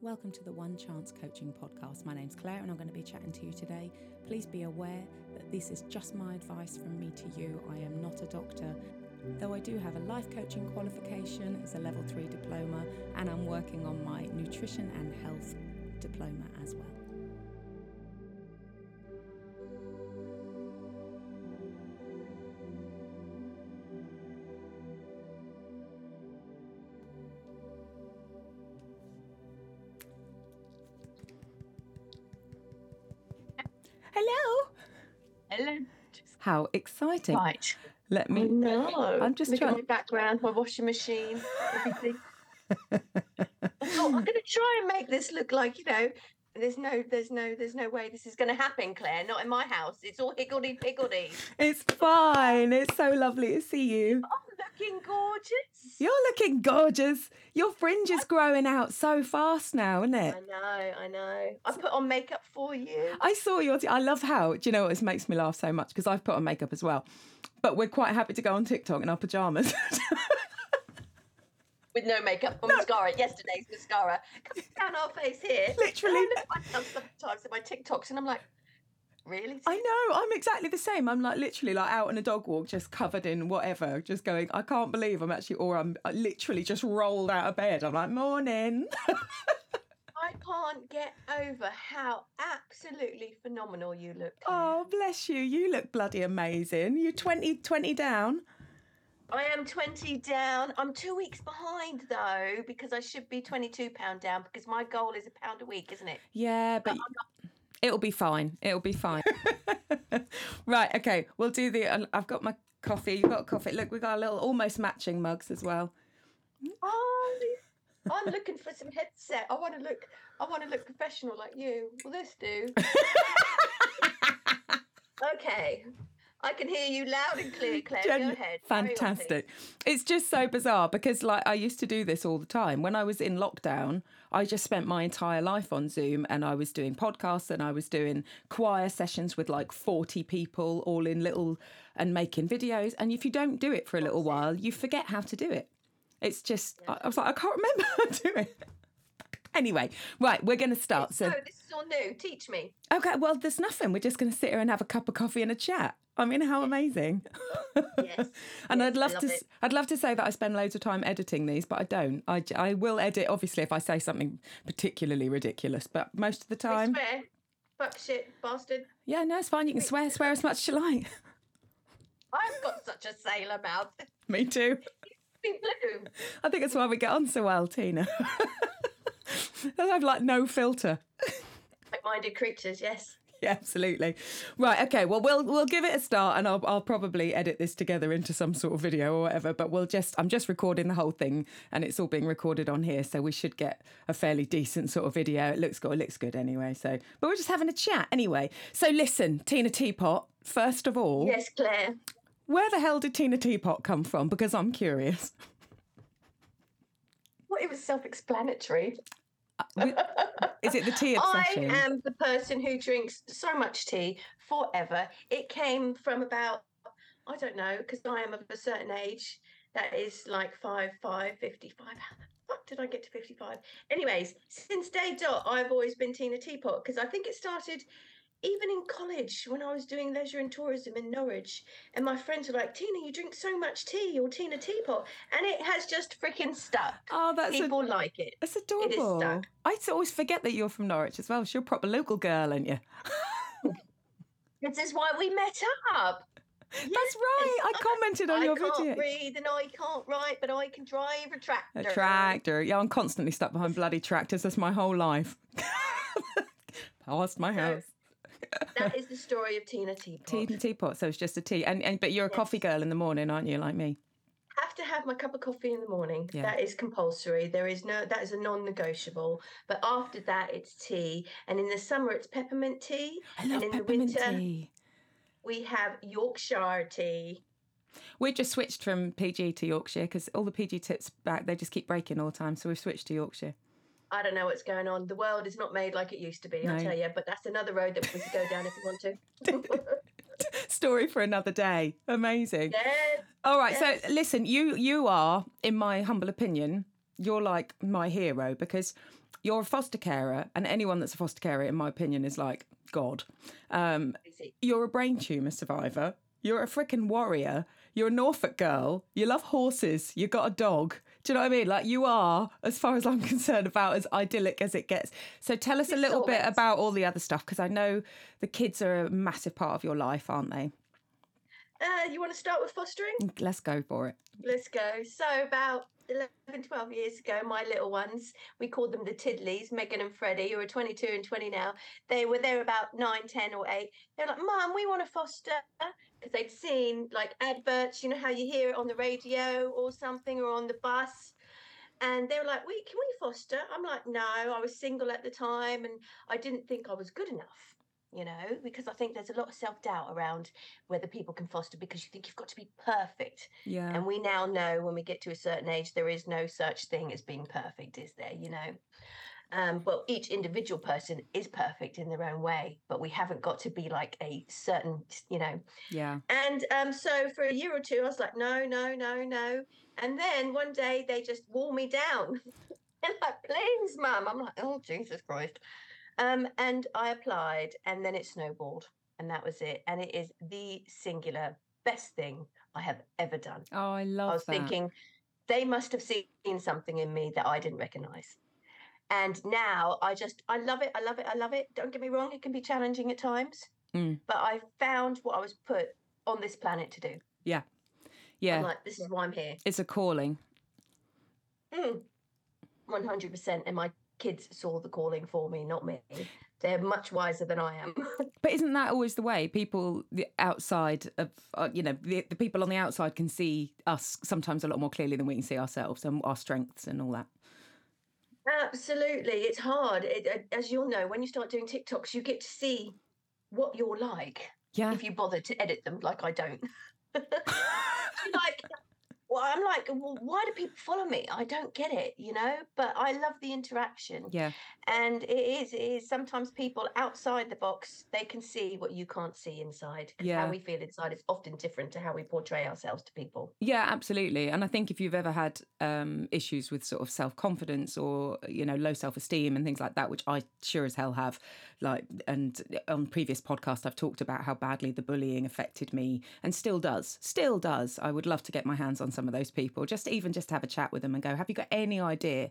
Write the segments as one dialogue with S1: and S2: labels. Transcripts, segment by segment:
S1: Welcome to the One Chance Coaching Podcast. My name's Claire and I'm going to be chatting to you today. Please be aware that this is just my advice from me to you. I am not a doctor. Though I do have a life coaching qualification, as a level three diploma, and I'm working on my nutrition and health diploma as well. How exciting.
S2: Right.
S1: Let me.
S2: No.
S1: I'm just
S2: Look
S1: trying-
S2: at my background, my washing machine, everything. I'm going to try and make this look like you know. There's no, there's no, there's no way this is going to happen, Claire. Not in my house. It's all higgledy piggledy.
S1: It's fine. It's so lovely to see you.
S2: I'm looking gorgeous.
S1: You're looking gorgeous. Your fringe is growing out so fast now, isn't it?
S2: I know, I know. I put on makeup for you.
S1: I saw your. I love how. Do you know what? It makes me laugh so much because I've put on makeup as well. But we're quite happy to go on TikTok in our pajamas.
S2: With no makeup or mascara. Yesterday's mascara. Comes down our face here.
S1: Literally.
S2: I look at myself sometimes in my TikToks and I'm like, really?
S1: I know. I'm exactly the same. I'm like literally like out on a dog walk, just covered in whatever, just going. I can't believe I'm actually, or I'm I literally just rolled out of bed. I'm like, morning.
S2: I can't get over how absolutely phenomenal you look.
S1: Oh, bless you. You look bloody amazing. You're 20, 20 down.
S2: I am 20 down. I'm two weeks behind though, because I should be 22 pound down because my goal is a pound a week, isn't it?
S1: Yeah, but it'll be fine. It'll be fine. right. Okay. We'll do the. uh, I've got my coffee. You've got coffee. Look, we've got a little almost matching mugs as well.
S2: Oh, I'm looking for some headset. I want to look. I want to look professional like you. Will this do? okay. I can hear you loud and clear, Claire. Go ahead. On.
S1: Fantastic. It's just so bizarre because, like, I used to do this all the time. When I was in lockdown, I just spent my entire life on Zoom and I was doing podcasts and I was doing choir sessions with like 40 people all in little and making videos. And if you don't do it for a little while, you forget how to do it. It's just, I I was like, I can't remember how to do it. Anyway, right, we're going to start. So,
S2: this is all new. Teach me.
S1: okay, well, there's nothing. We're just going to sit here and have a cup of coffee and a chat. I mean, how amazing!
S2: Yes.
S1: and
S2: yes,
S1: I'd love,
S2: love
S1: to,
S2: it.
S1: I'd love to say that I spend loads of time editing these, but I don't. I, I will edit, obviously, if I say something particularly ridiculous, but most of the
S2: I
S1: time,
S2: swear. Fuck shit, bastard.
S1: yeah, no, it's fine. You can swear, swear as much as you like.
S2: I've got such a sailor mouth.
S1: Me too.
S2: Blue.
S1: I think that's why we get on so well, Tina. I have like no filter.
S2: Like-minded creatures, yes.
S1: Yeah, absolutely. Right. Okay. Well, we'll we'll give it a start, and I'll I'll probably edit this together into some sort of video or whatever. But we'll just I'm just recording the whole thing, and it's all being recorded on here, so we should get a fairly decent sort of video. It looks good. It looks good anyway. So, but we're just having a chat anyway. So listen, Tina Teapot. First of all,
S2: Yes, Claire.
S1: where the hell did Tina Teapot come from? Because I'm curious.
S2: Well, it was self-explanatory.
S1: Uh, is it the tea obsession?
S2: I am the person who drinks so much tea forever. It came from about, I don't know, because I am of a certain age. That is like 5, 5, 55. How the fuck did I get to 55? Anyways, since day dot, I've always been Tina Teapot because I think it started even in college when I was doing leisure and tourism in Norwich. And my friends were like, Tina, you drink so much tea, or Tina Teapot. And it has just freaking stuck.
S1: oh, that's a,
S2: People like it.
S1: that's adorable.
S2: stuck.
S1: I always forget that you're from Norwich as well. You're a proper local girl, aren't you?
S2: This is why we met up.
S1: That's right. I commented on
S2: I
S1: your
S2: can't
S1: video.
S2: read and I can't write, but I can drive a tractor.
S1: A tractor. Yeah, I'm constantly stuck behind bloody tractors. That's my whole life. Past my house.
S2: That is the story of Tina Teapot.
S1: Tea and teapot, so it's just a tea. And, and but you're a coffee girl in the morning, aren't you, like me?
S2: have to have my cup of coffee in the morning.
S1: Yeah.
S2: That is compulsory. There is no that is a non-negotiable. But after that, it's tea, and in the summer it's peppermint tea,
S1: I love
S2: and in the
S1: peppermint
S2: winter
S1: tea.
S2: we have Yorkshire tea.
S1: We just switched from PG to Yorkshire because all the PG tips back they just keep breaking all the time. So we've switched to Yorkshire.
S2: I don't know what's going on. The world is not made like it used to be.
S1: No.
S2: I tell you. But that's another road that we could go down if we want to.
S1: Story for another day. Amazing.
S2: yes.
S1: All right.
S2: Yes.
S1: So listen, you you are, in my humble opinion, you're like my hero because you're a foster carer, and anyone that's a foster carer, in my opinion, is like God. Um, you're a brain tumor survivor. You're a freaking warrior. You're a Norfolk girl. You love horses. You got a dog. Do you know what I mean? Like you are, as far as I'm concerned, about as idyllic as it gets. So tell us a little bit about all the other stuff because I know the kids are a massive part of your life, aren't they?
S2: Uh, you want to start with fostering?
S1: Let's go for it.
S2: Let's go. So about 11, 12 years ago, my little ones, we called them the Tiddleys, Megan and Freddie, who are 22 and 20 now. They were there about 9, 10 or 8. They're like, Mum, we want to foster. Because they'd seen like adverts, you know how you hear it on the radio or something or on the bus. And they were like, "We can we foster? I'm like, No, I was single at the time and I didn't think I was good enough, you know, because I think there's a lot of self doubt around whether people can foster because you think you've got to be perfect.
S1: Yeah.
S2: And we now know when we get to a certain age, there is no such thing as being perfect, is there? You know? Um, well, each individual person is perfect in their own way, but we haven't got to be like a certain, you know.
S1: Yeah.
S2: And um, so for a year or two, I was like, no, no, no, no. And then one day they just wore me down. and like, please, mum. I'm like, oh, Jesus Christ. Um, and I applied, and then it snowballed, and that was it. And it is the singular best thing I have ever done.
S1: Oh, I love
S2: I was
S1: that.
S2: thinking they must have seen something in me that I didn't recognize. And now I just, I love it. I love it. I love it. Don't get me wrong, it can be challenging at times,
S1: Mm.
S2: but I found what I was put on this planet to do.
S1: yeah. Yeah.
S2: I'm like, this is why I'm here.
S1: it's a calling.
S2: Mm. 100%. And my kids saw the calling for me, not me. They're much wiser than I am.
S1: But isn't that always the way? People the outside of, uh, you know, the, the people on the outside can see us sometimes a lot more clearly than we can see ourselves and our strengths and all that.
S2: Absolutely. It's hard. It, uh, as you'll know, when you start doing TikToks, you get to see what you're like.
S1: Yeah.
S2: if you bother to edit them like I don't. Like, well, I'm like, well, why do people follow me? I don't get it, you know. But I love the interaction,
S1: Yeah.
S2: and it is, it is. Sometimes people outside the box they can see what you can't see inside.
S1: Yeah.
S2: how we feel inside is often different to how we portray ourselves to people.
S1: Yeah, absolutely. And I think if you've ever had um, issues with sort of self confidence or, you know, low self esteem and things like that, which I sure as hell have, like, and on previous podcasts, I've talked about how badly the bullying affected me and still does, still does. I would love to get my hands on some of those people, just even just have a chat with them and go, have you got any idea?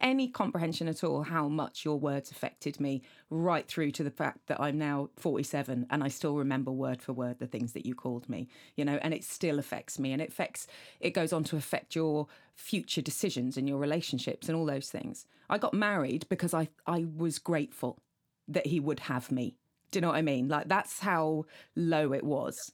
S1: Any comprehension at all how much your words affected me, right through to the fact that I'm now 47 and I still remember word for word the things that you called me, you know, and it still affects me and it affects, it goes on to affect your future decisions and your relationships and all those things. I got married because I, I was grateful that he would have me. Do you know what I mean? Like that's how low it was.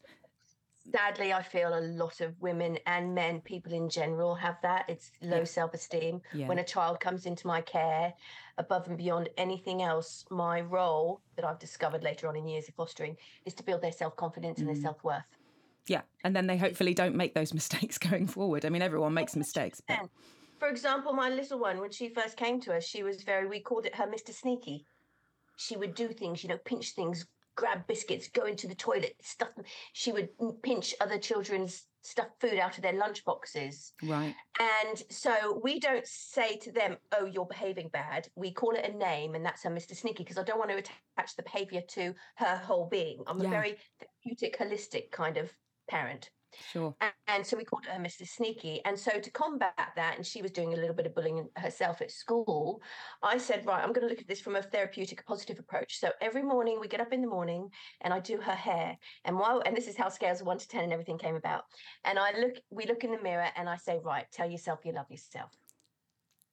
S2: Sadly, I feel a lot of women and men, people in general, have that. It's low
S1: Yeah.
S2: self esteem.
S1: Yeah.
S2: When a child comes into my care, above and beyond anything else, my role that I've discovered later on in years of fostering is to build their self confidence and
S1: Mm.
S2: their self worth.
S1: Yeah. And then they hopefully don't make those mistakes going forward. I mean, everyone makes mistakes, but
S2: For example, my little one, when she first came to us, she was very, we called it her Mr. Sneaky. She would do things, you know, pinch things, grab biscuits, go into the toilet, stuff them. She would pinch other children's stuffed food out of their lunch boxes.
S1: right.
S2: And so we don't say to them, oh, you're behaving bad. We call it a name, and that's her Mr. Sneaky, because I don't want to attach the behavior to her whole being. I'm
S1: Yeah.
S2: a very therapeutic, holistic kind of parent.
S1: Sure.
S2: A- And so we called her Mr. Sneaky. And so to combat that, and she was doing a little bit of bullying herself at school, I said, right, I'm going to look at this from a therapeutic, positive approach. So every morning we get up in the morning and I do her hair. And while, and this is how scales of one to 10 and everything came about. And I look, we look in the mirror and I say, right, tell yourself you love yourself.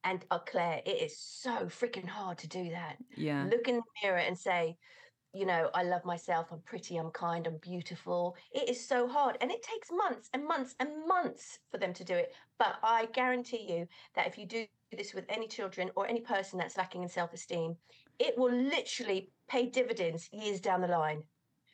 S2: And uh, Claire, it is so freaking hard to do that
S1: Yeah.
S2: look in the mirror and say, you know, I love myself, I'm pretty, I'm kind, I'm beautiful. It is so hard. And it takes months and months and months for them to do it. But I guarantee you that if you do this with any children or any person that's lacking in self esteem, it will literally pay dividends years down the line.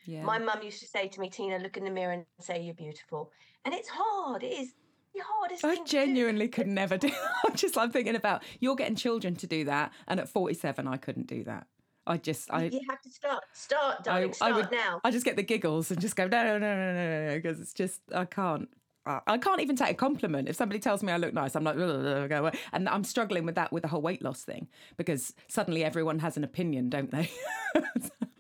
S1: Yeah.
S2: My mum used to say to me, Tina, look in the mirror and say you're beautiful. And it's hard. It is the hardest
S1: I genuinely could never do I'm just I'm thinking about you're getting children to do that and at 47 I couldn't do that. I just I
S2: you have to start. Start, darling.
S1: I
S2: start
S1: would-
S2: now.
S1: I just get the giggles and just go no no no no no no because it's just I can't I can't even take a compliment. If somebody tells me I look nice, I'm like, "Ugh, go away. And I'm struggling with that with the whole weight loss thing because suddenly everyone has an opinion, don't they?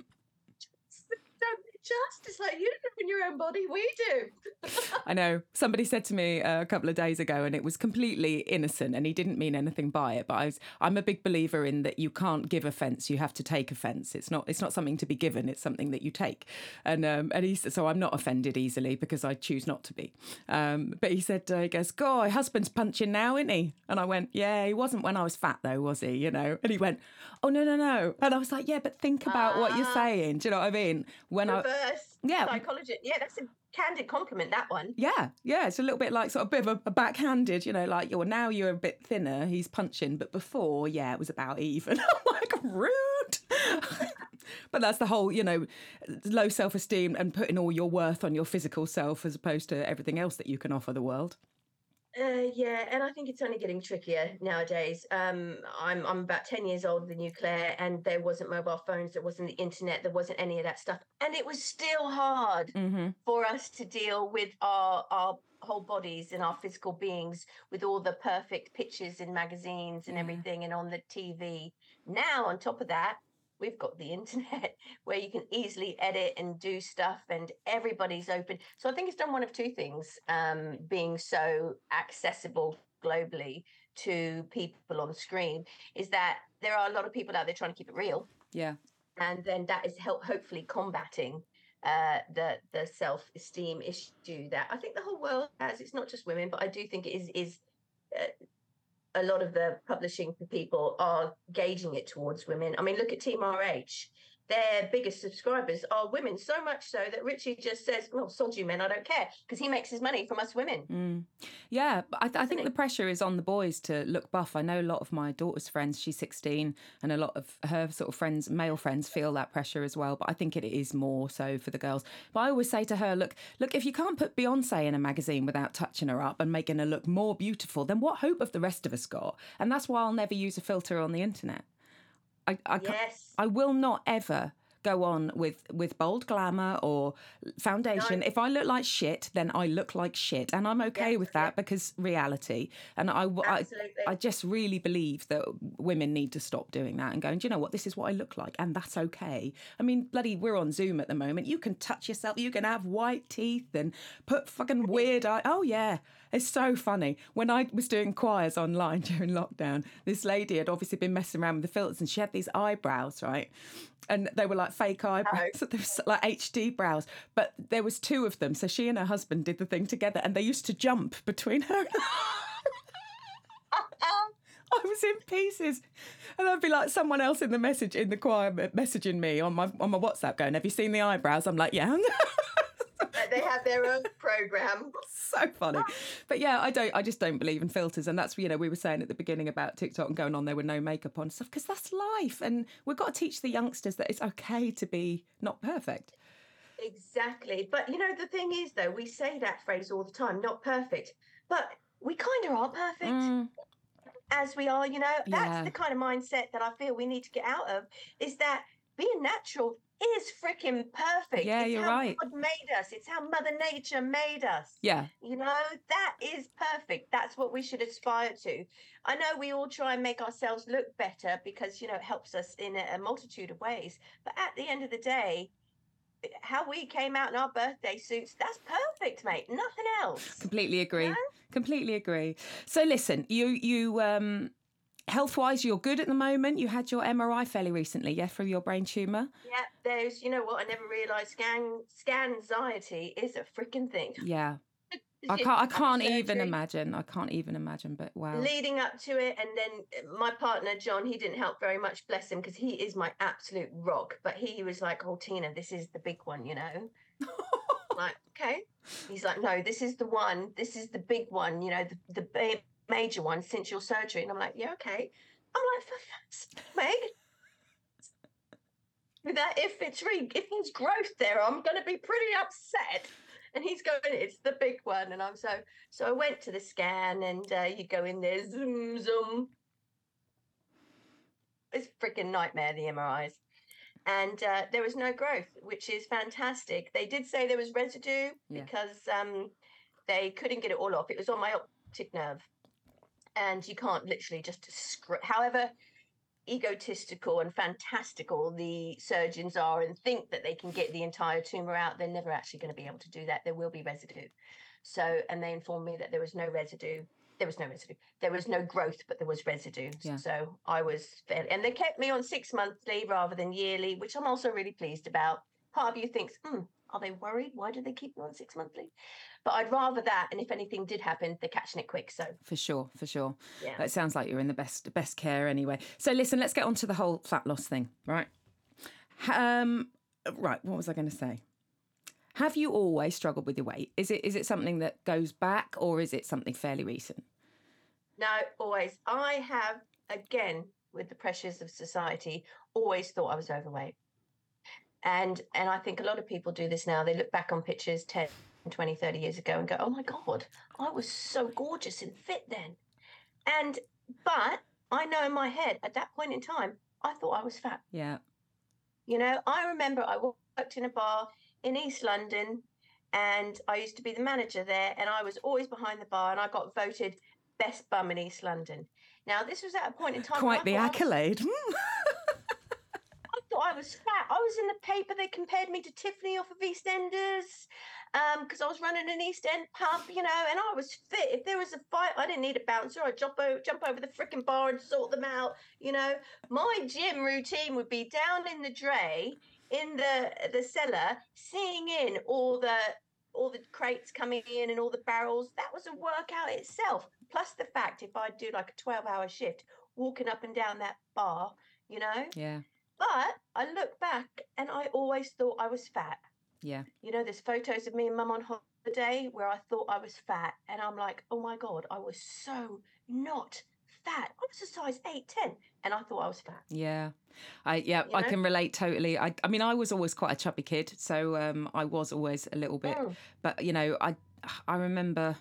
S2: Don't just. It's like you don't live in your own body. We do.
S1: I know. Somebody said to me uh, a couple of days ago, and it was completely innocent, and he didn't mean anything by it. But I was, I'm a big believer in that you can't give offence; you have to take offence. It's not, it's not something to be given; it's something that you take. And um, and he so I'm not offended easily because I choose not to be. Um, but he said, uh, he goes, "God, husband's punching now, isn't he?" And I went, "Yeah, he wasn't when I was fat though, was he? You know?" And he went, "Oh no, no, no." And I was like, "Yeah, but think about what you're
S2: Ah.
S1: saying. Do you know what I mean?" When I
S2: Reverse
S1: Yeah.
S2: psychology. Yeah, that's a candid compliment. That one.
S1: Yeah, yeah, it's a little bit like sort of a bit of a, a backhanded, you know, like you're now you're a bit thinner, he's punching, but before, yeah, it was about even. I'm like rude. but that's the whole, you know, low self esteem and putting all your worth on your physical self as opposed to everything else that you can offer the world.
S2: Uh, yeah, and I think it's only getting trickier nowadays. Um, I'm I'm about ten years older than you, Claire, and there wasn't mobile phones, there wasn't the internet, there wasn't any of that stuff, and it was still hard
S1: Mm-hmm.
S2: for us to deal with our our whole bodies and our physical beings with all the perfect pictures in magazines and
S1: Yeah.
S2: everything and on the TV. Now, on top of that, we've got the internet where you can easily edit and do stuff and everybody's open. So I think it's done one of two things, um, being so accessible globally to people on screen is that there are a lot of people out there trying to keep it real
S1: Yeah.
S2: and then that is help hopefully combating uh, the the self esteem issue that I think the whole world has. It's not just women, but I do think it is is uh, a lot of the publishing for people are gauging it towards women. I mean, look at Team RH. Their biggest subscribers are women, so much so that Richie just says, "Well, sod you men, I don't care," because he makes his money from us women.
S1: Mm. Yeah, but I, I think
S2: it?
S1: the pressure is on the boys to look buff. I know a lot of my daughter's friends, she's 16, and a lot of her sort of friends, male friends, feel that pressure as well. But I think it is more so for the girls. But I always say to her, look, look, if you can't put Beyonce in a magazine without touching her up and making her look more beautiful, then what hope have the rest of us got? And that's why I'll never use a filter on the internet. I, I,
S2: Yes,
S1: I will not ever go on with with bold glamour or foundation.
S2: No.
S1: If I look like shit, then I look like shit, and I'm okay
S2: Yeah,
S1: with that because reality. And I, I-. I just really believe that women need to stop doing that and going, do you know what? This is what I look like, and that's okay. I mean, bloody, we're on Zoom at the moment. You can touch yourself. You can have white teeth and put fucking weird eye. Oh yeah, it's so funny. When I was doing choirs online during lockdown, this lady had obviously been messing around with the filters, and she had these eyebrows, right? And they were like fake eyebrows, were like HD brows. But there was two of them, so she and her husband did the thing together, and they used to jump between her. I was in pieces, and there'd be like someone else in the message in the choir messaging me on my on my WhatsApp, going, "Have you seen the eyebrows?" I'm like, "Yeah."
S2: They have their own program.
S1: so funny, but yeah, I don't. I just don't believe in filters, and that's you know we were saying at the beginning about TikTok and going on there with no makeup on stuff because that's life, and we've got to teach the youngsters that it's okay to be not perfect.
S2: Exactly. But you know, the thing is, though, we say that phrase all the time, not perfect, but we kind of are perfect
S1: Mm,
S2: as we are, you know. That's
S1: Yeah.
S2: the kind of mindset that I feel we need to get out of is that being natural is freaking perfect.
S1: Yeah,
S2: it's
S1: you're
S2: how
S1: right.
S2: God made us, it's how Mother Nature made us.
S1: yeah,
S2: You know, that is perfect. That's what we should aspire to. I know we all try and make ourselves look better because, you know, it helps us in a, a multitude of ways. But at the end of the day, how we came out in our birthday suits, that's perfect, mate. Nothing else.
S1: completely agree. Completely agree. So listen, you you um health wise, you're good at the moment. You had your MRI fairly recently, yeah, from your brain tumor.
S2: Yeah, there's, you know what, I never realised scan scan anxiety is a freaking thing.
S1: Yeah, I can't. I can't even imagine. I can't even imagine. But wow.
S2: leading up to it and then uh, my partner john he didn't help very much bless him because he is my absolute rock but he was like oh tina this is the big one you know like okay he's like no this is the one this is the big one you know the, the major one since your surgery and i'm like yeah okay. I'm like for fuck's sake, mate that if it's re- if there's growth there i'm going to be pretty upset. And he's going it's the big one and i'm so so i went to the scan and uh, you go in there zoom zoom. It's a freaking nightmare the mris and uh, there was no growth which is fantastic. They did say there was residue
S1: Yeah.
S2: because um they couldn't get it all off. It was on my optic nerve, and you can't literally just scr- however egotistical and fantastical the surgeons are and think that they can get the entire tumor out they're never actually going to be able to do that there will be residue. So and they informed me that there was no residue there was no residue there was no growth but there was residue.
S1: Yeah.
S2: so i was fairly, and they kept me on six monthly rather than yearly which i'm also really pleased about. Part of you thinks hmm, are they worried why do they keep me on six monthly but i'd rather that and if anything did happen they're catching it quick so
S1: For sure, for sure.
S2: Yeah.
S1: It sounds like you're in the best best care anyway. So listen, let's get on to the whole fat loss thing, right? Um, right. What was I going to say? Have you always struggled with your weight? Is it is it something that goes back, or is it something fairly recent?
S2: No, always. I have, again, with the pressures of society, always thought I was overweight. And and I think a lot of people do this now. They look back on pictures 10, 20, 30 years ago and go, oh my God, I was so gorgeous and fit then. And, but I know in my head at that point in time, I thought I was fat.
S1: Yeah.
S2: You know, I remember I worked in a bar in East London and I used to be the manager there and I was always behind the bar and I got voted best bum in East London. Now, this was at a point in time
S1: Quite the
S2: I was-
S1: accolade. Hmm.
S2: thought I was fat. I was in the paper. They compared me to Tiffany off of EastEnders um, because I was running an East End pub, you know, and I was fit. If there was a fight, I didn't need a bouncer. I'd jump over, jump over the freaking bar and sort them out, you know. My gym routine would be down in the dray, in the the cellar, seeing in all the all the crates coming in and all the barrels. That was a workout itself. Plus the fact if I'd do like a twelve hour shift, walking up and down that bar, you know.
S1: yeah.
S2: But I look back and I always thought I was fat.
S1: Yeah.
S2: You know, there's photos of me and mum on holiday where I thought I was fat. And I'm like, oh my God, I was so not fat. I was a size 8, 10. And I thought I was fat.
S1: Yeah. I yeah,
S2: You
S1: I can relate totally. I I mean I was always quite a chubby kid, so um I was always a little bit
S2: Mm.
S1: but you know, I I remember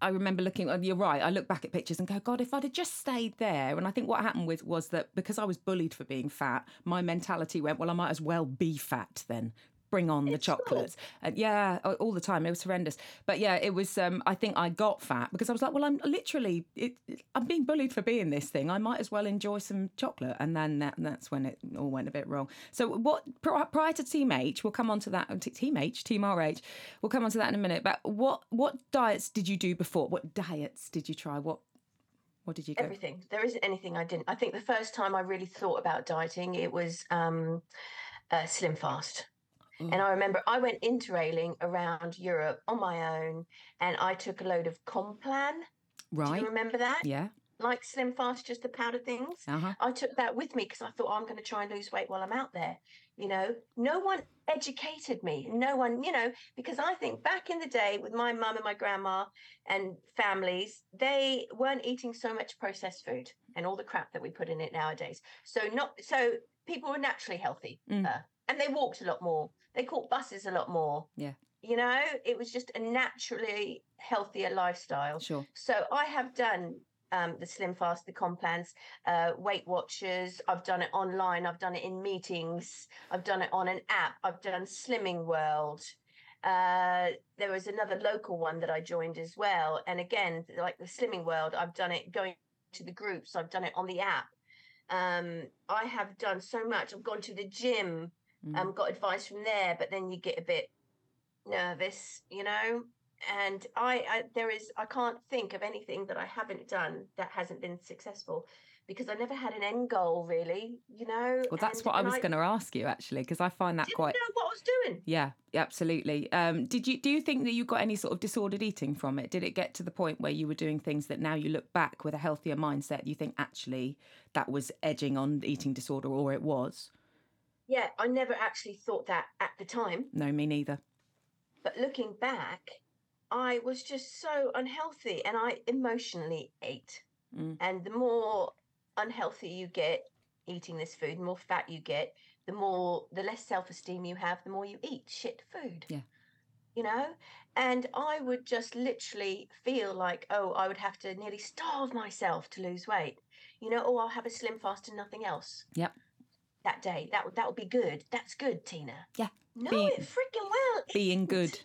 S1: I remember looking oh, you're right, I look back at pictures and go, God, if I'd have just stayed there and I think what happened with was that because I was bullied for being fat, my mentality went, Well, I might as well be fat then. Bring on the
S2: It's cool.
S1: chocolates. And yeah, all the time. It was horrendous. But yeah, it was um I think I got fat because I was like, Well, I'm literally it, I'm being bullied for being this thing. I might as well enjoy some chocolate. And then that, that's when it all went a bit wrong. So what prior to Team H, we'll come on to that. Team H, Team RH, we'll come on to that in a minute. But what what diets did you do before? What diets did you try? What what did you go?
S2: Everything. There isn't anything I didn't. I think the first time I really thought about dieting, it was um, uh, Slim Fast. And I remember I went interrailing around Europe on my own and I took a load of Complan.
S1: Right.
S2: Do you remember that?
S1: Yeah.
S2: Like Slim Fast, just the powder things.
S1: Uh huh.
S2: I took that with me because I thought oh, I'm going to try and lose weight while I'm out there. You know, no one educated me. No one, you know, because I think back in the day with my mum and my grandma and families, they weren't eating so much processed food and all the crap that we put in it nowadays. So not so people were naturally healthy,
S1: Mm.
S2: uh, and they walked a lot more. They caught buses a lot more.
S1: Yeah.
S2: You know, it was just a naturally healthier lifestyle.
S1: Sure.
S2: So I have done um, the Slim Fast, the Complans, uh, Weight Watchers. I've done it online. I've done it in meetings. I've done it on an app. I've done Slimming World. Uh, there was another local one that I joined as well. And again, like the Slimming World, I've done it going to the groups. I've done it on the app. Um, I have done so much. I've gone to the gym,
S1: Mm.
S2: um, got advice from there, but then you get a bit nervous, you know. And I, I, there is, I can't think of anything that I haven't done that hasn't been successful, because I never had an end goal, really, you know.
S1: Well, that's
S2: and-
S1: what I was going to ask you actually, because I find that
S2: didn't
S1: quite.
S2: know what I was doing.
S1: Yeah, absolutely. Um, did you do you think that you got any sort of disordered eating from it? Did it get to the point where you were doing things that now you look back with a healthier mindset, you think actually that was edging on eating disorder, or it was?
S2: Yeah, I never actually thought that at the time.
S1: No, me neither.
S2: But looking back, I was just so unhealthy and I emotionally ate.
S1: Mm.
S2: And the more unhealthy you get eating this food, the more fat you get, the more, the less self esteem you have, the more you eat shit food.
S1: Yeah.
S2: You know? And I would just literally feel like, oh, I would have to nearly starve myself to lose weight. You know, oh, I'll have a slim fast and nothing else.
S1: Yep.
S2: That day. That would that would be good. That's good, Tina.
S1: Yeah,
S2: No,
S1: be-
S2: it freaking well.
S1: Being good.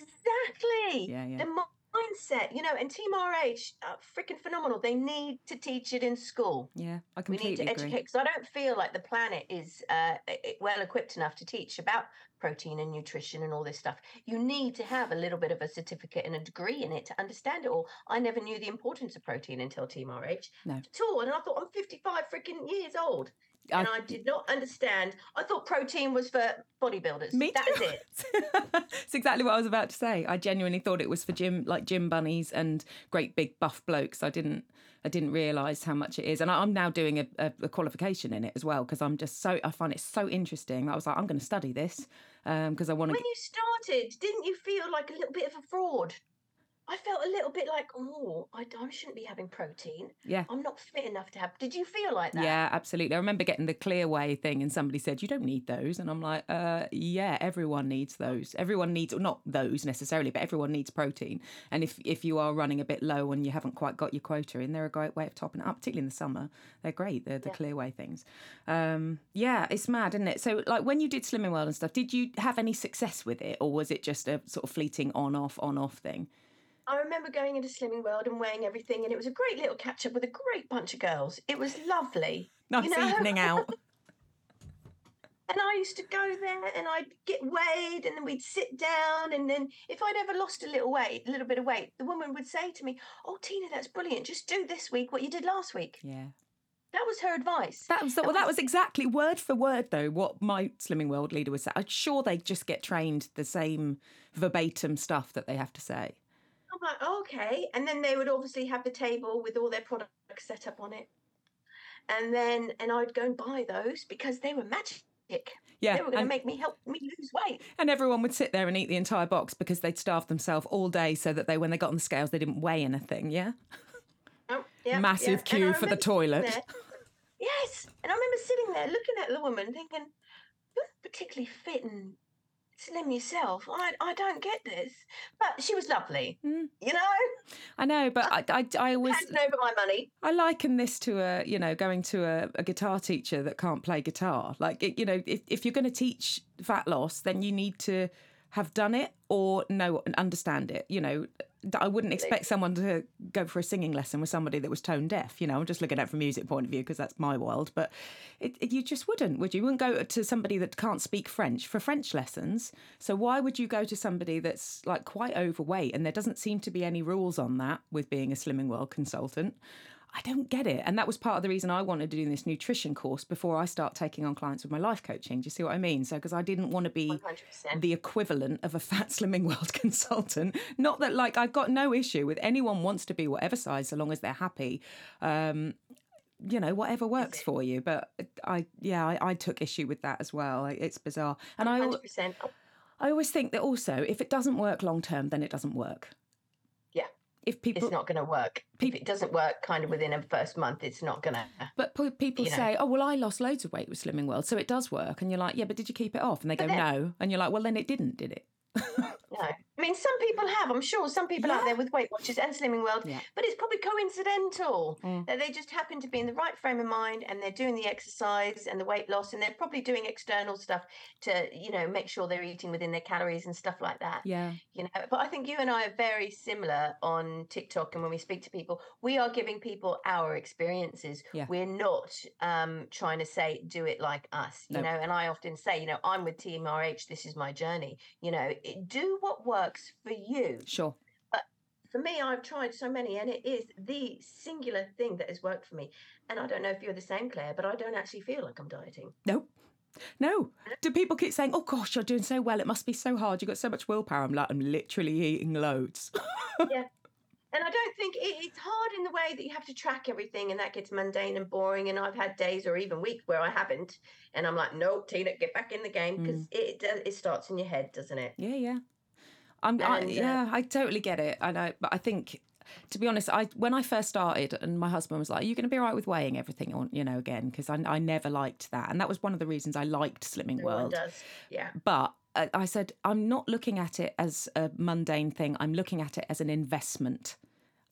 S2: Exactly.
S1: Yeah, yeah.
S2: The mindset, you know, and Team RH, uh, freaking phenomenal. They need to teach it in school.
S1: Yeah, I completely agree.
S2: We need to educate because I don't feel like the planet is uh, well equipped enough to teach about protein and nutrition and all this stuff. You need to have a little bit of a certificate and a degree in it to understand it all. I never knew the importance of protein until Team RH
S1: No.
S2: at all. And I thought I'm 55 freaking years old.
S1: I-
S2: And I did not understand. I thought protein was for bodybuilders.
S1: Me
S2: That
S1: too.
S2: is it.
S1: it's exactly what I was about to say. I genuinely thought it was for gym, like gym bunnies and great big buff blokes. I didn't, I didn't realise how much it is, and I- I'm now doing a, a, a qualification in it as well because I'm just so I find it so interesting. I was like, I'm going to study this um, because I want to.
S2: When you started, didn't you feel like a little bit of a fraud? I felt a little bit like, oh, I, I shouldn't be having protein.
S1: Yeah.
S2: I'm not fit enough to have. Did you feel like that?
S1: Yeah, absolutely. I remember getting the Clear Whey thing, and somebody said, "You don't need those," and I'm like, uh, "Yeah, everyone needs those. Everyone needs, not those necessarily, but everyone needs protein. And if if you are running a bit low and you haven't quite got your quota in, they're a great way of topping it up, particularly in the summer. They're great. They're the
S2: Yeah.
S1: Clear Whey things. Um, yeah, it's mad, isn't it? So, like, when you did Slimming World and stuff, did you have any success with it, or was it just a sort of fleeting on off on off thing?
S2: I remember going into Slimming World and weighing everything, and it was a great little catch up with a great bunch of girls. It was lovely.
S1: Nice
S2: You know?
S1: evening out.
S2: And I used to go there and I'd get weighed and then we'd sit down. And then if I'd ever lost a little weight, a little bit of weight, the woman would say to me, Oh, Tina, that's brilliant. Just do this week what you did last week.
S1: yeah.
S2: That was her advice.
S1: That was well. That was exactly word for word, though, what my Slimming World leader was saying. I'm sure they just get trained the same verbatim stuff that they have to say.
S2: I'm like, oh, okay. And then they would obviously have the table with all their products set up on it. And then, and I'd go and buy those because they were magic.
S1: Yeah,
S2: They were going to make me help me lose weight.
S1: and everyone would sit there and eat the entire box because they'd starved themselves all day, so that they, when they got on the scales, they didn't weigh anything. Yeah,
S2: Oh, yeah,
S1: massive
S2: yeah.
S1: Queue for the toilet.
S2: there- Yes. And I remember sitting there looking at the woman thinking, you're not particularly fit and slim yourself. I, I don't get this. But she was lovely.
S1: Mm.
S2: You know,
S1: I know, but I, I, I always
S2: handing over my money.
S1: I liken this to a, you know, going to a, a guitar teacher that can't play guitar. Like, it, you know, if, if you're going to teach fat loss, then you need to have done it or know and understand it. You know, I wouldn't expect someone to go for a singing lesson with somebody that was tone deaf. You know, I'm just looking at it from a music point of view because that's my world. But it, it- you just wouldn't, would you? You wouldn't go to somebody that can't speak French for French lessons. So why would you go to somebody that's like quite overweight and there doesn't seem to be any rules on that with being a Slimming World consultant? I don't get it. And that was part of the reason I wanted to do this nutrition course before I start taking on clients with my life coaching. Do you see what I mean? So, because I didn't want to be
S2: 100%.
S1: the equivalent of a fat slimming world consultant. Not that, like, I've got no issue with anyone wants to be whatever size so long as they're happy. Um, you know, whatever works for you. But I, yeah, I, I took issue with that as well. It's bizarre. And I,
S2: 100%. Oh,
S1: I always think that also, if it doesn't work long term, then it doesn't work. If people,
S2: It's not going to work. If it doesn't work kind of within a first month, it's not going to.
S1: But pe- people
S2: you know.
S1: say, "Oh, well, I lost loads of weight with Slimming World, so it does work." And you're like, "Yeah, but did you keep it off?" And they go,
S2: then-
S1: "No," and you're like, "Well, then it didn't, did it?"
S2: Mean, some people have. I'm sure some people out there with Weight Watchers and Slimming World,
S1: Yeah.
S2: but it's probably coincidental
S1: Mm.
S2: that they just happen to be in the right frame of mind and they're doing the exercise and the weight loss and they're probably doing external stuff to, you know, make sure they're eating within their calories and stuff like that.
S1: Yeah,
S2: You know, but I think you and I are very similar on TikTok and when we speak to people, we are giving people our experiences.
S1: Yeah.
S2: We're not um, trying to say do it like us, you
S1: No.
S2: know. And I often say, you know, I'm with Team RH. This is my journey. You know, do what works for you.
S1: sure.
S2: But For me, I've tried so many, and it is the singular thing that has worked for me. And I don't know if you're the same, Claire, but I don't actually feel like I'm dieting.
S1: No, no. Do people keep saying, "Oh gosh, you're doing so well. It must be so hard. You've got so much willpower." I'm like, I'm literally eating loads.
S2: yeah. And I don't think it, it's hard in the way that you have to track everything and that gets mundane and boring. And I've had days or even weeks where I haven't. And I'm like, no, Tina, get back in the game because mm. it, it starts in your head, doesn't it?
S1: yeah, yeah. I'm, I,
S2: And, uh,
S1: yeah, I totally get it. I know, but I think. To be honest, I when I first started, and my husband was like, "Are you going to be all right with weighing everything on, you know, again?" Because I, I never liked that, and that was one of the reasons I liked Slimming
S2: No
S1: World.
S2: does. Yeah.
S1: But I I said, I'm not looking at it as a mundane thing. I'm looking at it as an investment.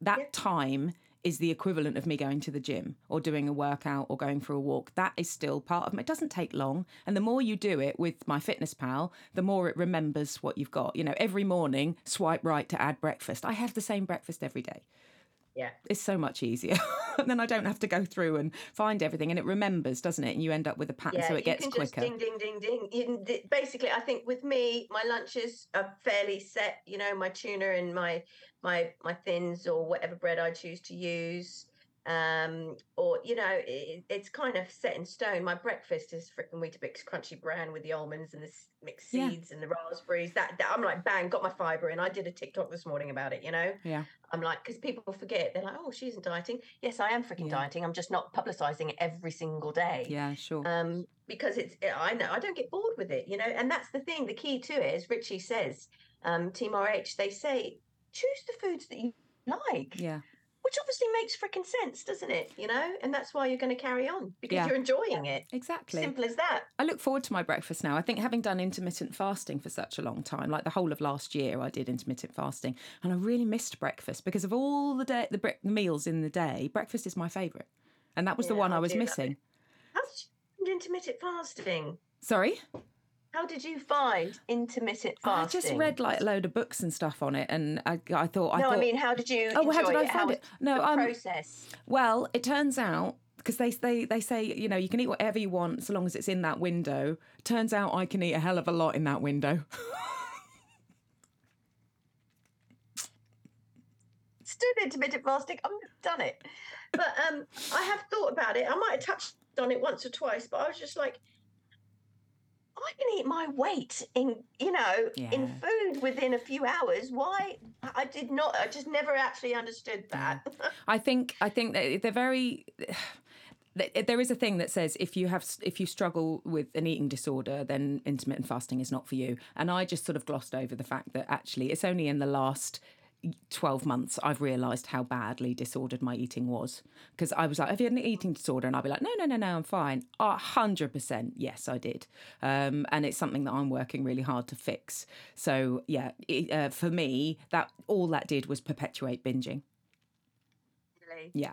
S1: That
S2: Yeah.
S1: time is the equivalent of me going to the gym or doing a workout or going for a walk. That is still part of me. It doesn't take long. And the more you do it with MyFitnessPal, the more it remembers what you've got. You know, every morning, swipe right to add breakfast. I have the same breakfast every day.
S2: Yeah.
S1: It's so much easier. and then I don't have to go through and find everything and it remembers, doesn't it? And you end up with a pattern
S2: Yeah,
S1: so it gets
S2: can
S1: quicker.
S2: just ding, ding, ding, ding. You basically, I think with me, my lunches are fairly set. You know, my tuna and my my my thins or whatever bread I choose to use. Um, or you know, it, it's kind of set in stone. My breakfast is freaking Weetabix crunchy bran with the almonds and the mixed
S1: Yeah.
S2: seeds and the raspberries. That, that I'm like, bang, got my fiber in. I did a TikTok this morning about it. You know,
S1: Yeah.
S2: I'm like, because people forget, they're like, oh, she isn't dieting. Yes, I am freaking
S1: Yeah.
S2: dieting. I'm just not publicizing it every single day
S1: Yeah, sure.
S2: um, because it's I know I don't get bored with it, you know, and that's the thing. The key to it, as Richie says, um, Team RH, they say choose the foods that you like,
S1: yeah.
S2: Which obviously makes freaking sense, doesn't it? You know, and that's why you're going to carry on because
S1: Yeah.
S2: you're enjoying it.
S1: Exactly.
S2: Simple as that.
S1: I look forward to my breakfast now. I think having done intermittent fasting for such a long time, like the whole of last year, I did intermittent fasting, and I really missed breakfast because of all the day, the bre- meals in the day. Breakfast is my favourite, and that was the one I
S2: I
S1: was missing.
S2: How did you intermittent fasting?
S1: Sorry,
S2: How did you find intermittent fasting?
S1: I just read like a load of books and stuff on it, and I, I thought, I
S2: no,
S1: thought,
S2: I mean, how did you?
S1: Oh, how did I
S2: it?
S1: find
S2: was
S1: it? No,
S2: the
S1: um,
S2: process.
S1: Well, it turns out because they, they they say you know you can eat whatever you want so long as it's in that window. Turns out I can eat a hell of a lot in that window.
S2: still intermittent fasting. I've done it, but um, I have thought about it. I might have touched on it once or twice, but I was just like, I can eat my weight in, you know, in food within a few hours. Why? I I did not. I just never actually understood that.
S1: I think I think that they're very. There is a thing that says if you have if you struggle with an eating disorder, then intermittent fasting is not for you. And I just sort of glossed over the fact that actually it's only in the last 12 months I've realised how badly disordered my eating was. Because I was like, have you had an eating disorder? And I'd be like, no, no, no, no, I'm fine. A hundred percent, yes, I did. Um, and it's something that I'm working really hard to fix. So yeah, it, uh, for me, that all that did was perpetuate binging.
S2: Really.
S1: Yeah.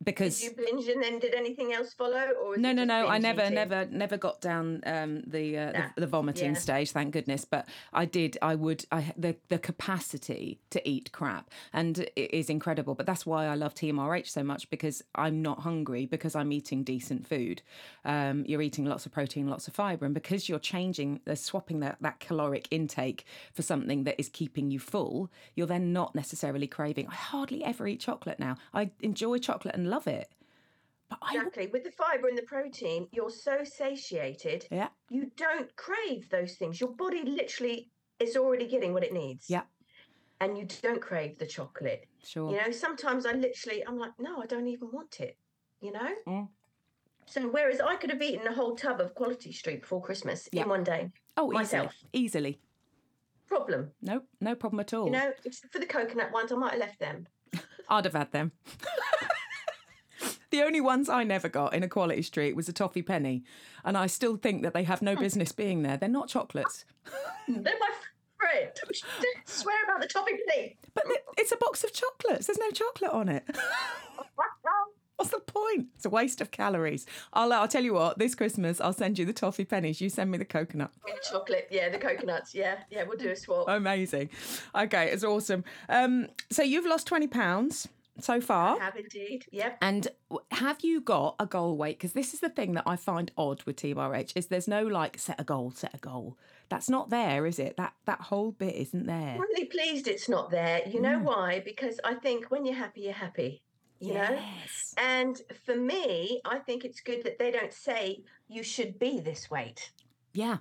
S2: Did
S1: Because
S2: you binge and then did anything else follow? Or
S1: no, no, no. I never,
S2: eating?
S1: never, never got down um, the, uh,
S2: Nah,
S1: the the vomiting
S2: yeah.
S1: stage. Thank goodness. But I did. I would. I the the capacity to eat crap and it is incredible. But that's why I love Team RH so much because I'm not hungry because I'm eating decent food. Um, you're eating lots of protein, lots of fiber, and because you're changing, they're swapping that that caloric intake for something that is keeping you full. You're then not necessarily craving. I hardly ever eat chocolate now. I enjoy chocolate and love it. But I
S2: Exactly. With the fiber and the protein, you're so satiated.
S1: yeah.
S2: You don't crave those things. Your body literally is already getting what it needs.
S1: Yeah.
S2: And you don't crave the chocolate.
S1: Sure.
S2: You know, sometimes I literally, I'm like, no, I don't even want it. You know?
S1: Mm.
S2: So whereas I could have eaten a whole tub of Quality Street before Christmas
S1: Yeah.
S2: in one day,
S1: Oh, easily.
S2: myself.
S1: Easily.
S2: problem.
S1: No, no problem at all.
S2: You know, for the coconut ones, I might have left them.
S1: I'd have had them. the only ones I never got in a quality street was a toffee penny, and I still think that they have no business being there. They're not chocolates,
S2: They're my friend. Don't swear about the topic, please.
S1: but it's a box of chocolates. There's no chocolate on it. What's the point? It's a waste of calories. I'll, I'll tell you what. This Christmas, I'll send you the toffee pennies. You send me the coconut.
S2: The Chocolate, yeah, the coconuts, yeah, yeah, we'll do a swap.
S1: Amazing. Okay, it's awesome. Um, so you've lost twenty pounds so far.
S2: Have indeed, yep.
S1: And have you got a goal weight? Because this is the thing that I find odd with Team RH is there's no like set a goal, set a goal. That's not there, is it? That that whole bit isn't there.
S2: I'm really pleased it's not there. You know
S1: Mm.
S2: why? Because I think when you're happy, you're happy. You know?
S1: Yes.
S2: And for me, I think it's good that they don't say you should be this weight,
S1: Yeah.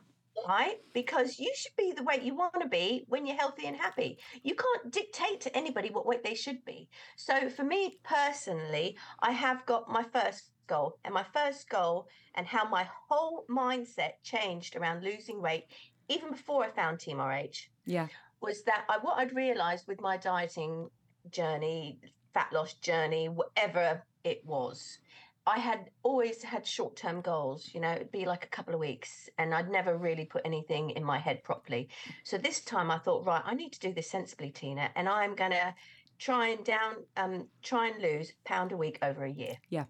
S2: Right? Because you should be the weight you want to be when you're healthy and happy. You can't dictate to anybody what weight they should be. So for me personally, I have got my first goal, and my first goal, and how my whole mindset changed around losing weight, even before I found Team RH,
S1: Yeah.
S2: was that I, what I'd realized with my dieting journey, fat loss journey, whatever it was, I had always had short term goals. You know, it'd be like a couple of weeks, and I'd never really put anything in my head properly. So this time I thought, right, I need to do this sensibly, Tina, and I'm going to try and down um try and lose pound a week over a year.
S1: Yeah.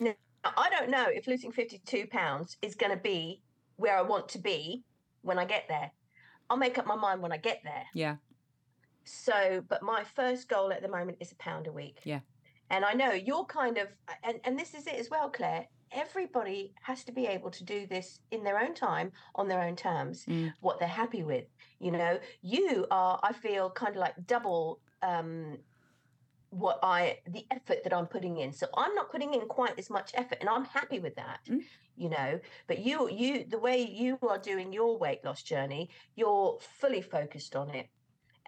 S2: Now, I don't know if losing 52 pounds is going to be where I want to be when I get there. I'll make up my mind when I get there.
S1: Yeah.
S2: So, but my first goal at the moment is a pound a week.
S1: Yeah.
S2: And I know you're kind of, and, and this is it as well, Claire. Everybody has to be able to do this in their own time, on their own terms,
S1: Mm.
S2: what they're happy with. You know, you are, I feel, kind of like double um, what I, the effort that I'm putting in. So I'm not putting in quite as much effort, and I'm happy with that.
S1: Mm.
S2: You know, but you, you, the way you are doing your weight loss journey, you're fully focused on it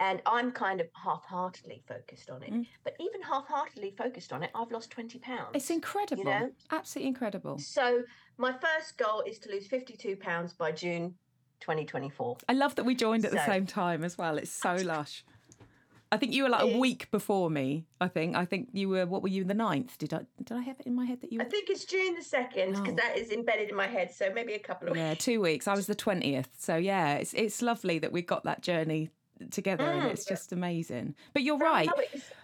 S2: and I'm kind of half-heartedly focused on it.
S1: Mm.
S2: But even half-heartedly focused on it, I've lost 20 pounds.
S1: It's incredible.
S2: You know?
S1: Absolutely incredible.
S2: So my first goal is to lose 52 pounds by June 2024.
S1: I love that we joined at the same time as well. It's so lush. I think you were like a week before me. I think. I think you were. What were you? The ninth? Did I? Did I have it in my head that you Were...
S2: I think it's June the 2nd because
S1: Oh.
S2: that is embedded in my head. So maybe a couple of
S1: Yeah, two weeks. I was the twentieth. So yeah, it's it's lovely that we got that journey together, and
S2: Mm.
S1: it's just amazing. But you're right.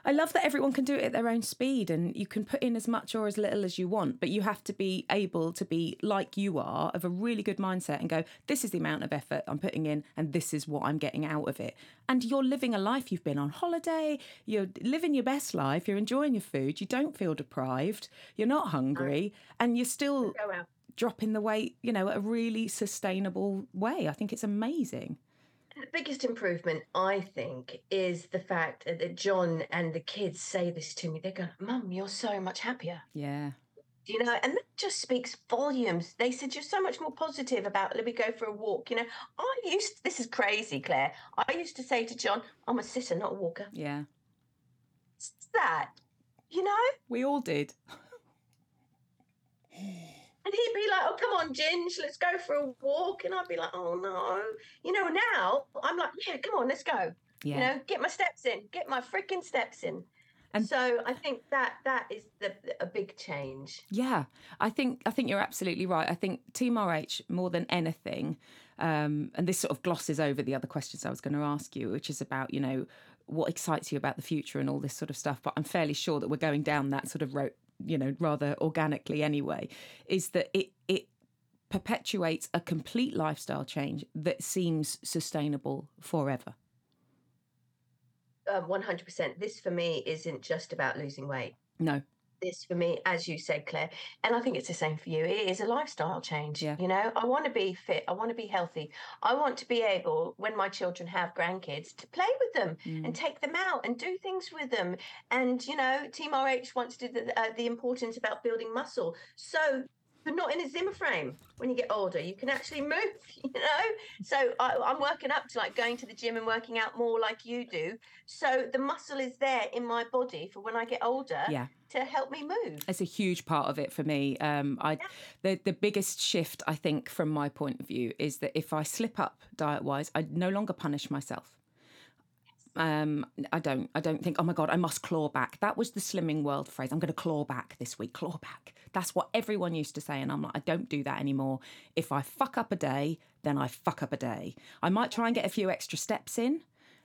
S1: I love that everyone can do it at their own speed and you can put in as much or as little as you want, but you have to be able to be like you are, of a really good mindset and go, this is the amount of effort I'm putting in and this is what I'm getting out of it. And you're living a life, you've been on holiday, you're living your best life, you're enjoying your food, you don't feel deprived, you're not hungry, and you're still dropping the weight, you know, at a really sustainable way. I think it's amazing.
S2: The biggest improvement, I think, is the fact that John and the kids say this to me. They go, Mum, you're so much happier.
S1: Yeah.
S2: you know, and that just speaks volumes. They said you're so much more positive about let me go for a walk. You know, I used this is crazy, Claire. I used to say to John, I'm a sitter, not a walker.
S1: Yeah.
S2: It's that, you know?
S1: We all did.
S2: And he'd be like, Oh, come on, Ginge, let's go for a walk. And I'd be like, Oh no. You know, now I'm like, Yeah, come on, let's go.
S1: Yeah.
S2: You know, get my steps in, get my freaking steps in.
S1: And-
S2: so I think that that is the a big change.
S1: Yeah, I think I think you're absolutely right. I think Team RH more than anything, um, and this sort of glosses over the other questions I was going to ask you, which is about you know what excites you about the future and all this sort of stuff. But I'm fairly sure that we're going down that sort of road, you know, rather organically anyway. Is that it it perpetuates a complete lifestyle change that seems sustainable forever.
S2: Um, 100%. This for me isn't just about losing weight.
S1: No,
S2: this for me, as you said, Claire, and I think it's the same for you. It is a lifestyle change.
S1: Yeah.
S2: You know, I want to be fit. I want to be healthy. I want to be able, when my children have grandkids, to play with them
S1: Mm.
S2: and take them out and do things with them. And you know, Team RH once did the, uh, the importance about building muscle. So. But not in a Zimmer frame. When you get older, you can actually move. You know, so I, I'm working up to like going to the gym and working out more like you do. So the muscle is there in my body for when I get older
S1: yeah.
S2: to help me move.
S1: it's a huge part of it for me. Um, I the the biggest shift I think from my point of view is that if I slip up diet wise, I no longer punish myself. Um, I don't. I don't think. Oh my god, I must claw back. That was the slimming world phrase. I'm going to claw back this week. Claw back. That's what everyone used to say, and I'm like, I don't do that anymore. If I fuck up a day, then I fuck up a day. I might try and get a few extra steps in,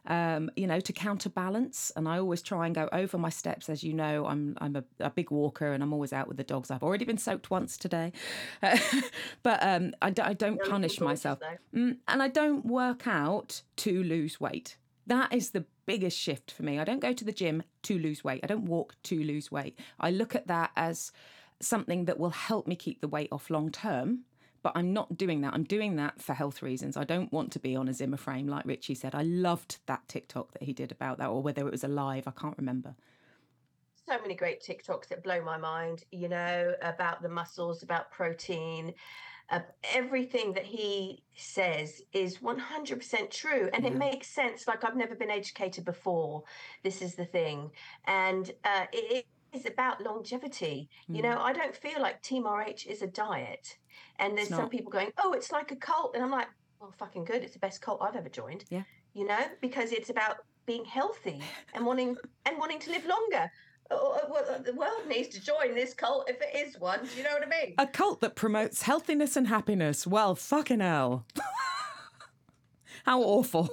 S1: um, you know, to counterbalance. And I always try and go over my steps. As you know, I'm I'm a, a big walker, and I'm always out with the dogs. I've already been soaked once today, but um, I, d- I don't punish myself, mm, and I don't work out to lose weight. That is the biggest shift for me. I don't go to the gym to lose weight. I don't walk to lose weight. I look at that as something that will help me keep the weight off long term. But I'm not doing that. I'm doing that for health reasons. I don't want to be on a Zimmer frame, like Richie said. I loved that TikTok that he did about that, or whether it was a live, I can't remember.
S2: So many great TikToks that blow my mind, you know, about the muscles, about protein. Uh, everything that he says is 100% true and it makes sense. Like, I've never been educated before. This is the thing. And uh, it is about longevity. You know, I don't feel like Team RH is a diet. And there's some people going, oh, it's like a cult. And I'm like, well, fucking good. It's the best cult I've ever joined.
S1: Yeah.
S2: You know, because it's about being healthy and wanting and wanting to live longer. Well, the world needs to join this cult if it is one. Do you know what I mean?
S1: A cult that promotes healthiness and happiness. Well, fucking hell. How awful.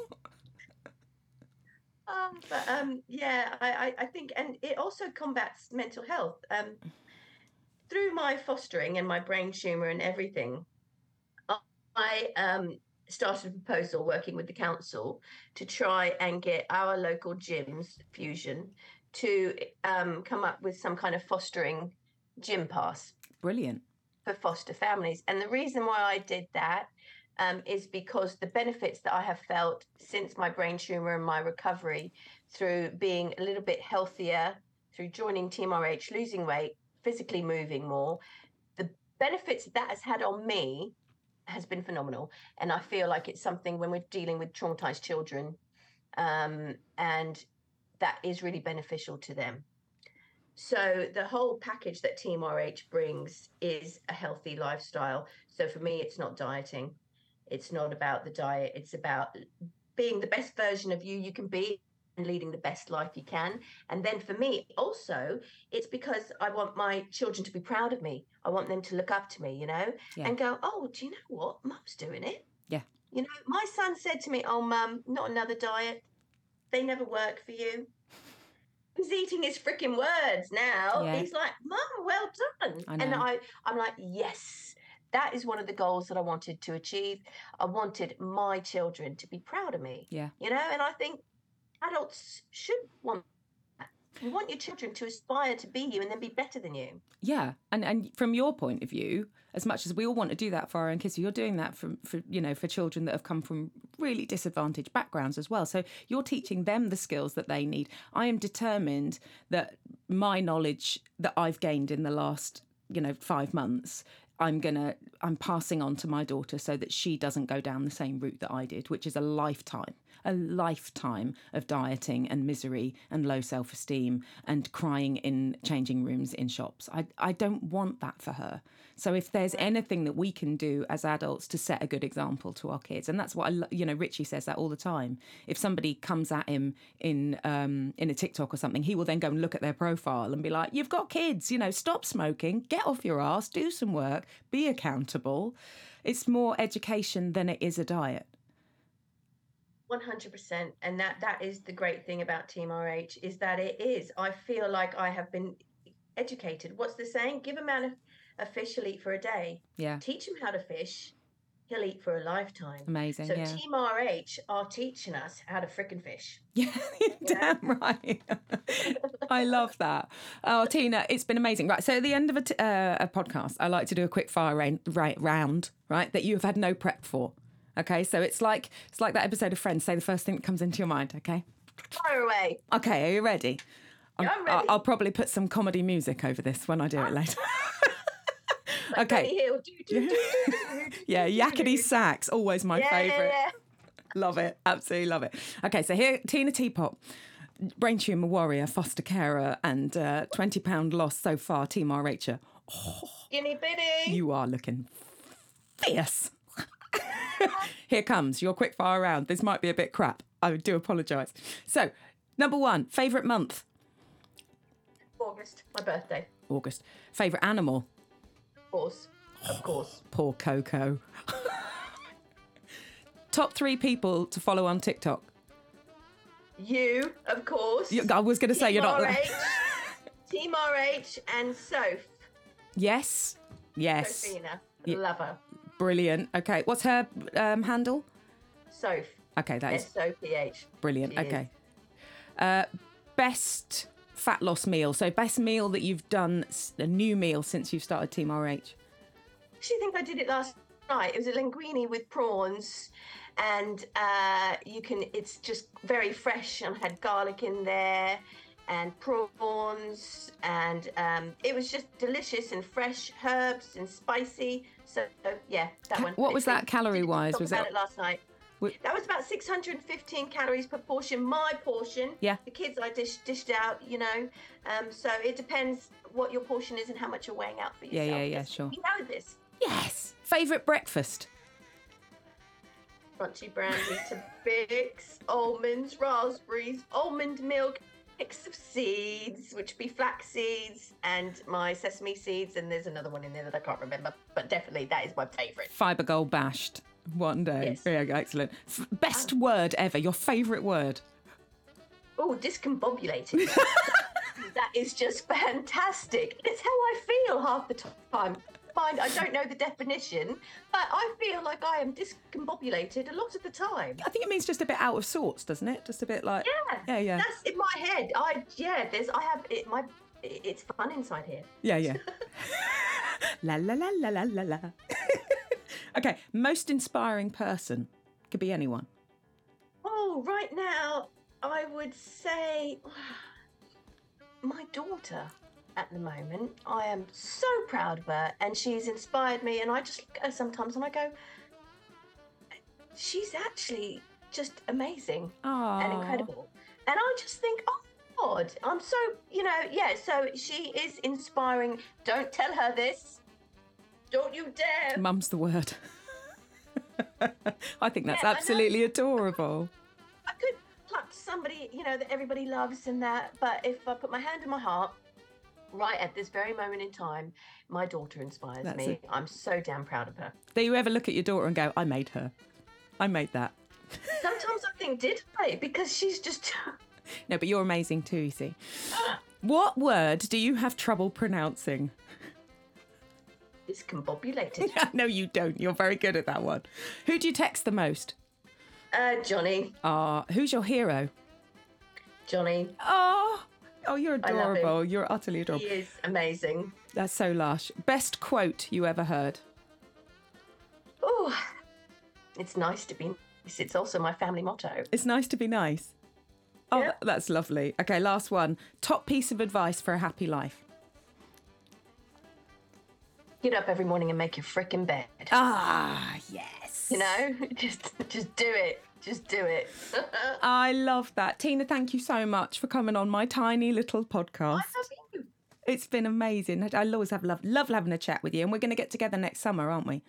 S2: Oh, but um, yeah, I, I, I think, and it also combats mental health. Um, through my fostering and my brain tumor and everything, I um, started a proposal working with the council to try and get our local gyms, Fusion, to um, come up with some kind of fostering gym pass.
S1: Brilliant.
S2: For foster families. And the reason why I did that um, is because the benefits that I have felt since my brain tumor and my recovery through being a little bit healthier, through joining Team RH, losing weight, physically moving more, the benefits that has had on me has been phenomenal. And I feel like it's something when we're dealing with traumatized children, um, and that is really beneficial to them. So the whole package that Team RH brings is a healthy lifestyle. So for me, it's not dieting. It's not about the diet. It's about being the best version of you you can be and leading the best life you can. And then for me, also, it's because I want my children to be proud of me. I want them to look up to me, you know, yeah. and go, oh, do you know what? Mum's doing it.
S1: Yeah.
S2: You know, my son said to me, oh, mum, not another diet. They never work for you. He's eating his freaking words now. Yeah. He's like, Mum, well done. I and I, I'm like, yes, that is one of the goals that I wanted to achieve. I wanted my children to be proud of me.
S1: Yeah.
S2: You know, and I think adults should want you want your children to aspire to be you and then be better than you.
S1: Yeah, and and from your point of view, as much as we all want to do that for our own kids, you're doing that for, for you know for children that have come from really disadvantaged backgrounds as well. So you're teaching them the skills that they need. I am determined that my knowledge that I've gained in the last you know five months I'm gonna I'm passing on to my daughter so that she doesn't go down the same route that I did, which is a lifetime a lifetime of dieting and misery and low self esteem and crying in changing rooms in shops. I, I don't want that for her. So if there's anything that we can do as adults to set a good example to our kids, and that's what I, you know, Richie says that all the time. If somebody comes at him in um, in a TikTok or something, he will then go and look at their profile and be like, "You've got kids, you know, stop smoking, get off your ass, do some work, be accountable." It's more education than it is a diet.
S2: 100% and that that is the great thing about team rh is that it is. I feel like i have been educated. What's the saying? Give a man a, a fish he'll eat for a day.
S1: Yeah.
S2: Teach him how to fish he'll eat for a lifetime.
S1: Amazing
S2: so
S1: yeah.
S2: team rh are teaching us how to frickin' fish.
S1: Yeah damn right. I love that. Oh tina it's been amazing. Right so at the end of a, t- uh, a podcast i like to do a quick fire right, round right that you have had no prep for Okay, so it's like it's like that episode of Friends. Say the first thing that comes into your mind. Okay.
S2: Fire away.
S1: Okay, are you ready?
S2: Yeah, I'm ready.
S1: I'll, probably put some comedy music over this when I do it later. okay. yeah, yakety sax, always my
S2: yeah,
S1: favourite.
S2: Yeah, yeah.
S1: Love it, absolutely love it. Okay, so here, Tina T-Pot, brain tumour warrior, foster carer, and uh, twenty pound loss so far. Team RH.
S2: Oh, Guinea bitty.
S1: You are looking fierce. Here comes your quick fire round. This might be a bit crap. I do apologise. So, number one, favourite month?
S2: August, my birthday.
S1: August. Favourite animal?
S2: Of course. Of course.
S1: Poor Coco. Top three people to follow on TikTok?
S2: You, of course. You,
S1: I was going to say you're not.
S2: RH, Team RH and Soph.
S1: Yes. Yes.
S2: Sophina. Love her.
S1: Brilliant. Okay, what's her um, handle?
S2: Soph.
S1: Okay, that is
S2: S O P H.
S1: Brilliant. She okay. Uh, best fat loss meal. So best meal that you've done, a new meal since you've started Team RH.
S2: Actually think I did it last night. It was a linguine with prawns, and uh, you can. It's just very fresh and I had garlic in there and prawns, and um, it was just delicious and fresh herbs and spicy. So yeah, that one.
S1: What was that calorie wise? Was
S2: it last night? That was about 615 calories per portion. My portion.
S1: Yeah.
S2: The kids I dish, dished out, you know. Um, so it depends what your portion is and how much you're weighing out for yourself.
S1: Yeah, yeah, yeah, sure.
S2: You know this.
S1: Yes. Favorite breakfast.
S2: Crunchy brandy to Bix, almonds, raspberries, almond milk, mix of seeds, which would be flax seeds and my sesame seeds, and there's another one in there that I can't remember, but definitely that is my favourite.
S1: Fibre gold bashed one day.
S2: Yes. Yeah,
S1: excellent. Best word ever. Your favourite word.
S2: Oh, discombobulated. that is just fantastic. It's how I feel half the time. Fine, I don't know the definition, but I feel like I am discombobulated a lot of the time.
S1: I think it means just a bit out of sorts, doesn't it? Just a bit like
S2: Yeah,
S1: yeah, yeah,
S2: That's in my head. I yeah. There's I have it. My it's fun inside here.
S1: yeah, yeah. la la la la la la la. okay, most inspiring person could be anyone.
S2: Oh, right now I would say my daughter. At the moment, I am so proud of her, and she's inspired me. And I just look at her sometimes, and I go, she's actually just amazing.
S1: Oh,
S2: and incredible. And I just think, oh God, I'm so, you know, yeah, so she is inspiring. Don't tell her this. Don't you dare.
S1: Mum's the word. I think that's
S2: Yeah,
S1: absolutely adorable.
S2: I could pluck somebody, you know, that everybody loves and that, but if I put my hand in my heart, right at this very moment in time, my daughter inspires
S1: That's
S2: me. I'm so damn proud of her.
S1: Do you ever look at your daughter and go, I made her? I made that.
S2: Sometimes I think, did I? Because she's just.
S1: No, but you're amazing too, you see. What word do you have trouble pronouncing?
S2: discombobulated.
S1: no, you don't. You're very good at that one. Who do you text the most?
S2: Uh, Johnny.
S1: Ah, who's your hero?
S2: Johnny.
S1: Oh, oh, you're
S2: I love him.
S1: adorable. You're utterly adorable.
S2: He is amazing.
S1: That's so lush. Best quote you ever heard?
S2: Oh, it's nice to be nice. It's also my family motto.
S1: It's nice to be nice. Oh,
S2: Yeah.
S1: that's lovely. Okay, last one. Top piece of advice for a happy life.
S2: Get up every morning and make your frickin' bed.
S1: Ah, yes.
S2: You know, just just do it. Just do it.
S1: I love that. Tina, thank you so much for coming on my tiny little podcast.
S2: I love you.
S1: It's been amazing. I always have love, love having a chat with you. And we're going to get together next summer, aren't we?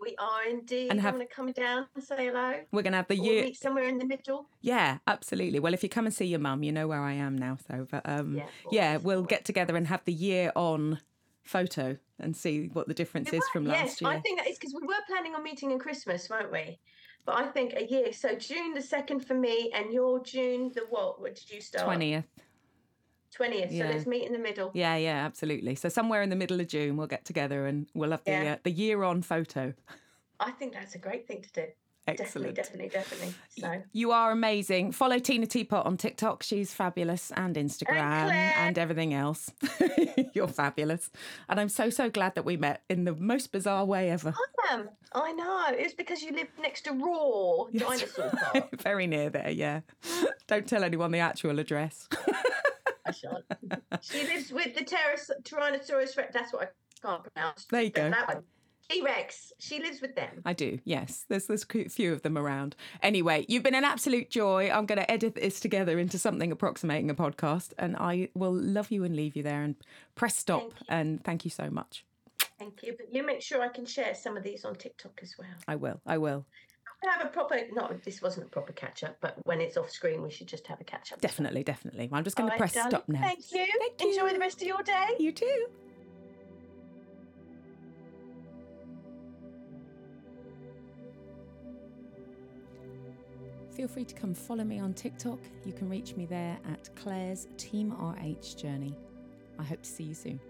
S2: We are indeed.
S1: And have-
S2: want to come down and say hello?
S1: We're going to have the year.
S2: meet somewhere in the middle.
S1: Yeah, absolutely. Well, if you come and see your mum, you know where I am now. So, but um,
S2: Yeah,
S1: yeah, we'll get together and have the year on photo and see what the difference is from
S2: yes,
S1: last year.
S2: I think that is because we were planning on meeting in Christmas, weren't we? But I think a year. So June the second for me, and your June the what? What did you start?
S1: Twentieth.
S2: Twentieth.
S1: Yeah.
S2: So let's meet in the middle.
S1: Yeah, yeah, absolutely. So somewhere in the middle of June, we'll get together and we'll have the
S2: Yeah.
S1: uh, the year on photo.
S2: I think that's a great thing to do.
S1: Excellent.
S2: Definitely, definitely, definitely. So
S1: You are amazing. Follow Tina T-Pot on TikTok. She's fabulous and Instagram
S2: Claire.
S1: and everything else. You're fabulous. And I'm so, so glad that we met in the most bizarre way ever.
S2: I am. I know. It's because you live next to Raw Dinosaur Park.
S1: Very near there, yeah. Don't tell anyone the actual address.
S2: I shan't. She lives with the Tyrannos- Tyrannosaurus Rex. That's what I can't pronounce.
S1: There you go.
S2: That one. T Rex. She lives with them.
S1: I do, yes. There's there's a few of them around. Anyway, you've been an absolute joy. I'm going to edit this together into something approximating a podcast, and I will love you and leave you there and press stop.
S2: Thank.
S1: And thank you so much.
S2: Thank you. But you make sure I can share some of these on TikTok as well.
S1: I will. I will.
S2: We'll have a proper, not this wasn't a proper catch up, but when it's off screen, we should just have a catch up.
S1: Definitely, definitely. I'm just going to press stop now.
S2: Thank you.
S1: Thank you Enjoy
S2: the rest of your day.
S1: You too. Feel free to come follow me on TikTok. You can reach me there at Claire's Team RH Journey. I hope to see you soon.